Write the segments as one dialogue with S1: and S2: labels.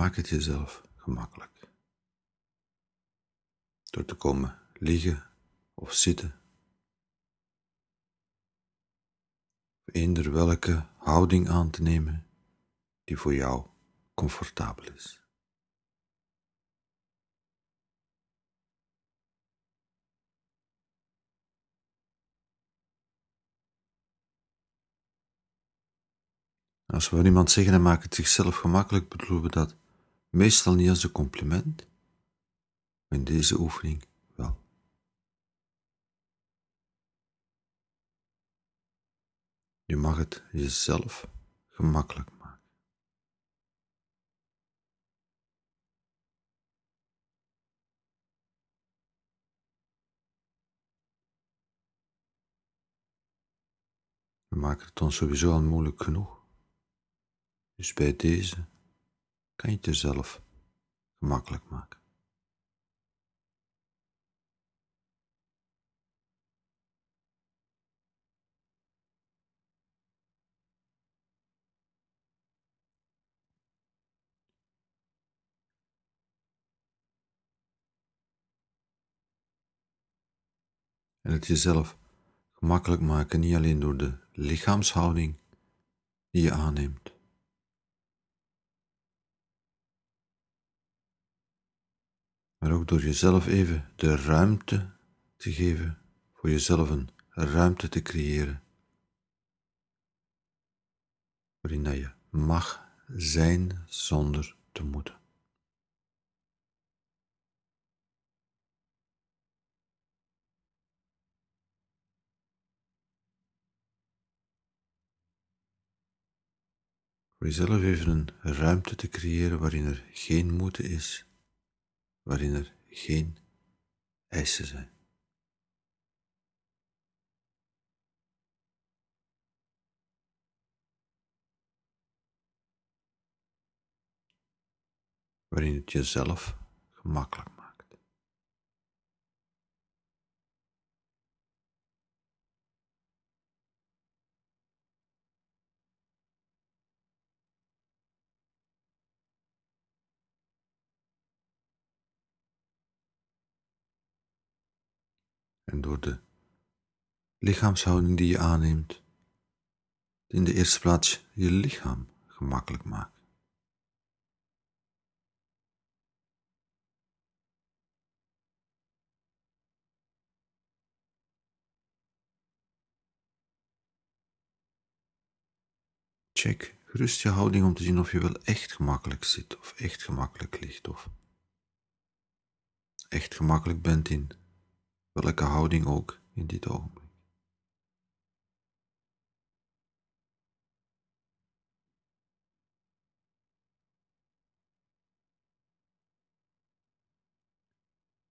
S1: maak het jezelf gemakkelijk. Door te komen liggen of zitten. Eender welke houding aan te nemen die voor jou comfortabel is. Als we iemand zeggen en maakt het zichzelf gemakkelijk, bedoelen we dat meestal niet als een compliment, maar in deze oefening wel. Je mag het jezelf gemakkelijk maken. We maken het ons sowieso al moeilijk genoeg. Dus bij deze kan je het jezelf gemakkelijk maken. En het jezelf gemakkelijk maken, niet alleen door de lichaamshouding die je aanneemt, maar ook door jezelf even de ruimte te geven, voor jezelf een ruimte te creëren, waarin dat je mag zijn zonder te moeten. Voor jezelf even een ruimte te creëren waarin er geen moeten is waarin er geen eisen zijn. Waarin het jezelf gemakkelijk maakt. En door de lichaamshouding die je aanneemt, in de eerste plaats je lichaam gemakkelijk maakt. Check gerust je houding om te zien of je wel echt gemakkelijk zit of echt gemakkelijk ligt of echt gemakkelijk bent in welke houding ook in dit ogenblik.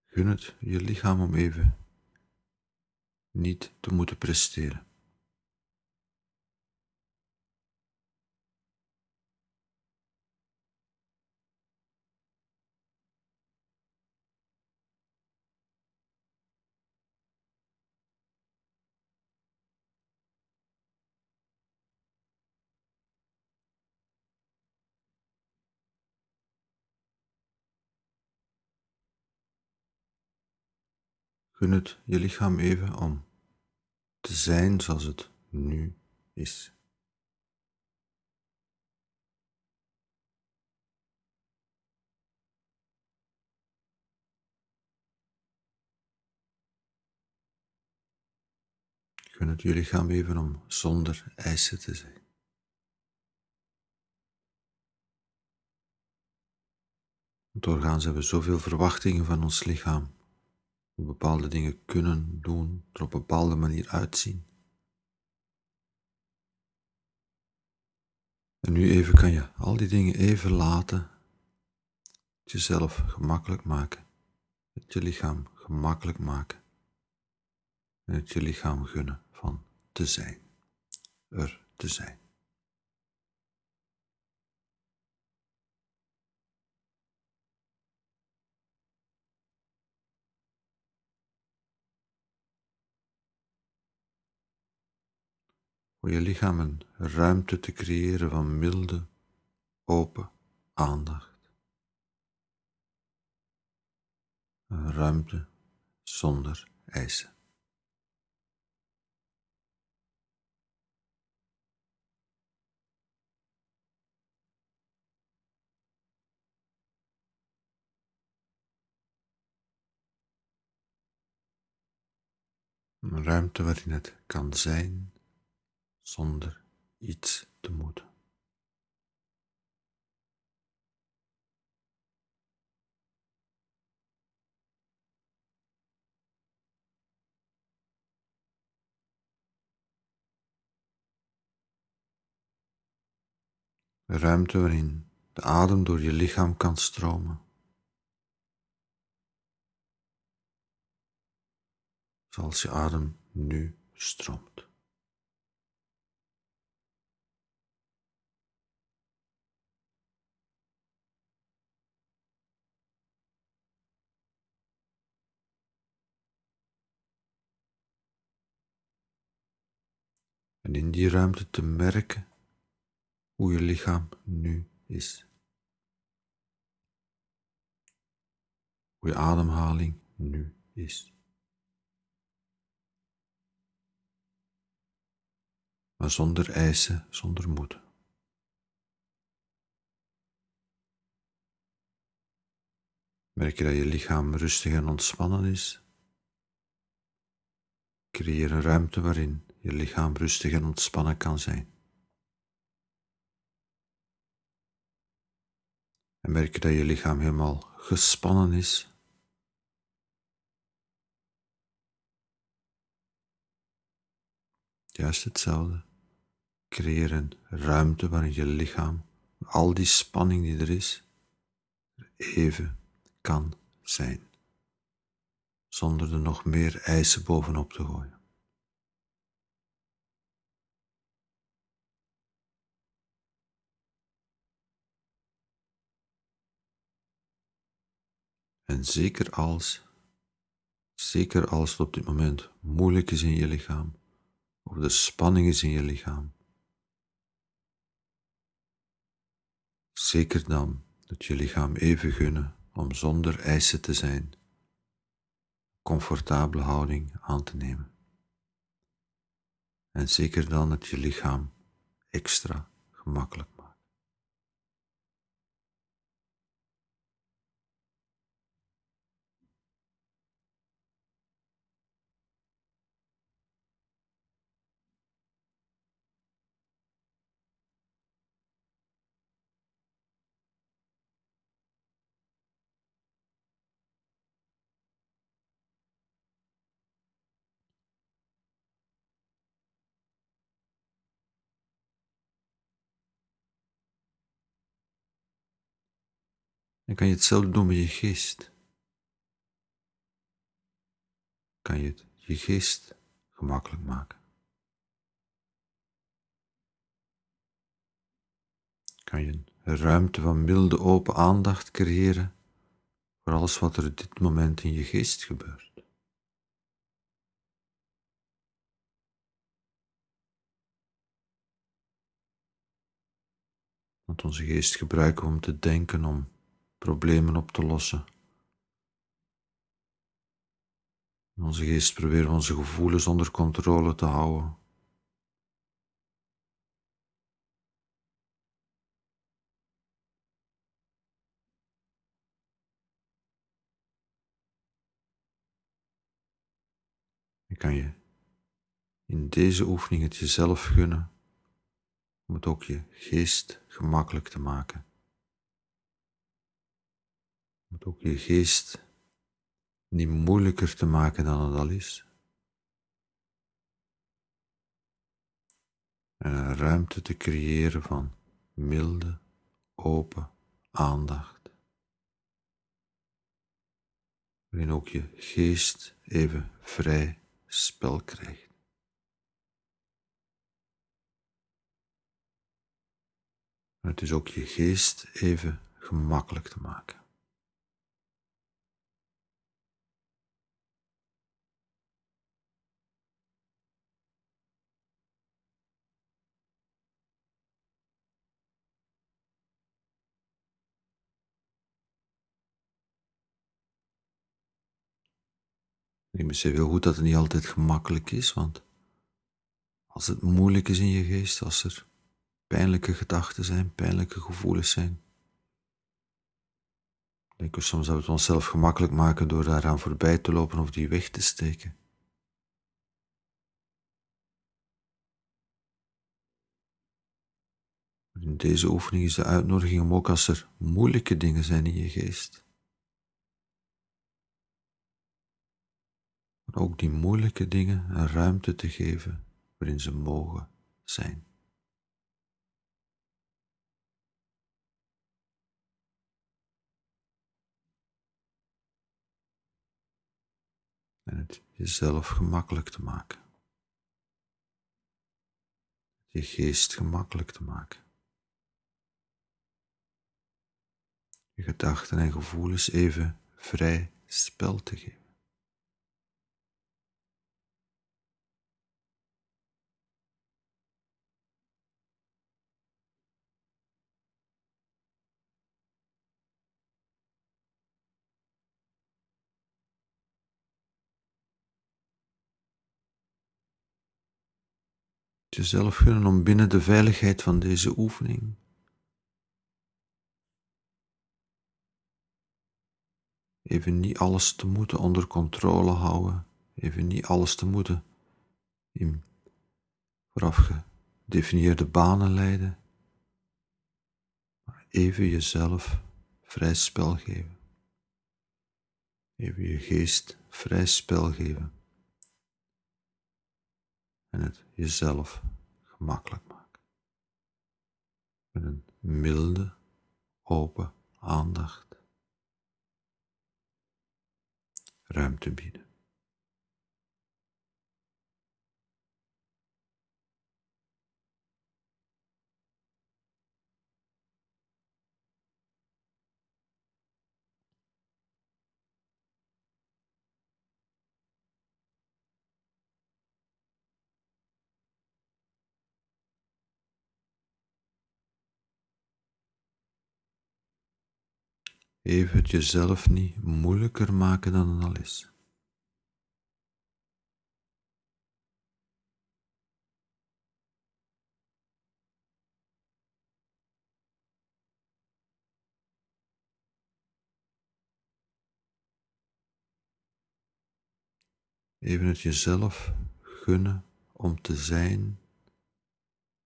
S1: Gun het je lichaam om even niet te moeten presteren. Gun het je lichaam even om te zijn zoals het nu is. Gun het je lichaam even om zonder eisen te zijn. Doorgaans hebben we zoveel verwachtingen van ons lichaam bepaalde dingen kunnen doen, er op een bepaalde manier uitzien. En nu even kan je al die dingen even laten, het jezelf gemakkelijk maken, het je lichaam gemakkelijk maken en het je lichaam gunnen van te zijn, er te zijn. voor je lichaam een ruimte te creëren van milde, open aandacht. Een ruimte zonder eisen. Een ruimte waarin het kan zijn zonder iets te moeten. Een ruimte waarin de adem door je lichaam kan stromen. Zoals je adem nu stroomt. En in die ruimte te merken hoe je lichaam nu is. Hoe je ademhaling nu is. Maar zonder eisen, zonder moed. Merk je dat je lichaam rustig en ontspannen is? Creëer een ruimte waarin je lichaam rustig en ontspannen kan zijn. En merk dat je lichaam helemaal gespannen is. Juist hetzelfde. Creëer een ruimte waarin je lichaam, al die spanning die er is, even kan zijn, zonder er nog meer eisen bovenop te gooien. En zeker als, zeker als het op dit moment moeilijk is in je lichaam, of de spanning is in je lichaam, zeker dan dat je lichaam even gunnen om zonder eisen te zijn, comfortabele houding aan te nemen. En zeker dan dat je lichaam extra gemakkelijk Dan kan je hetzelfde doen met je geest. Kan je het je geest gemakkelijk maken. Kan je een ruimte van milde open aandacht creëren voor alles wat er op dit moment in je geest gebeurt. Want onze geest gebruiken we om te denken, om problemen op te lossen. Onze geest proberen onze gevoelens onder controle te houden. Je kan je in deze oefening het jezelf gunnen om het ook je geest gemakkelijk te maken ook je geest niet moeilijker te maken dan het al is. En een ruimte te creëren van milde, open aandacht. Waarin ook je geest even vrij spel krijgt. Het is ook je geest even gemakkelijk te maken. Ik besef heel goed dat het niet altijd gemakkelijk is, want als het moeilijk is in je geest, als er pijnlijke gedachten zijn, pijnlijke gevoelens zijn, denken we soms dat we het onszelf gemakkelijk maken door daaraan voorbij te lopen of die weg te steken. In deze oefening is de uitnodiging om ook als er moeilijke dingen zijn in je geest, ook die moeilijke dingen een ruimte te geven waarin ze mogen zijn. En het jezelf gemakkelijk te maken. Je geest gemakkelijk te maken. Je gedachten en gevoelens even vrij spel te geven. Jezelf gunnen om binnen de veiligheid van deze oefening. Even niet alles te moeten onder controle houden, even niet alles te moeten in vooraf gedefinieerde banen leiden, maar even jezelf vrij spel geven. Even je geest vrij spel geven en het jezelf gemakkelijk maken. Met een milde, open aandacht. Ruimte bieden. Even het jezelf niet moeilijker maken dan het al is. Even het jezelf gunnen om te zijn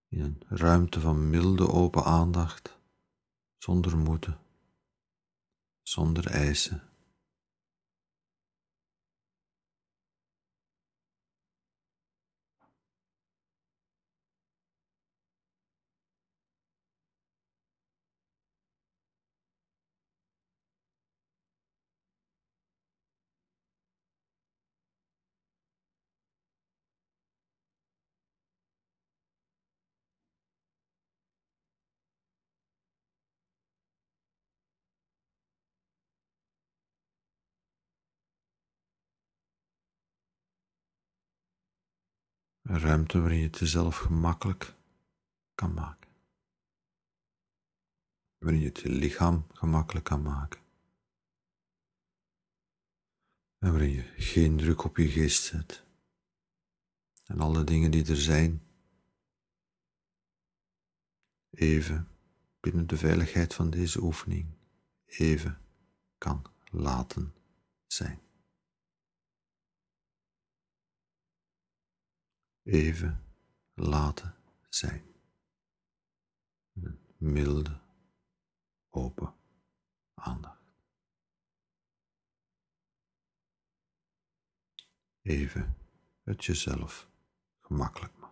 S1: in een ruimte van milde open aandacht, zonder moeten zonder eisen. Een ruimte waarin je het jezelf gemakkelijk kan maken. Waarin je het je lichaam gemakkelijk kan maken. En waarin je geen druk op je geest zet. En alle dingen die er zijn, even binnen de veiligheid van deze oefening, even kan laten zijn. Even laten zijn. Een milde, open aandacht. Even het jezelf gemakkelijk.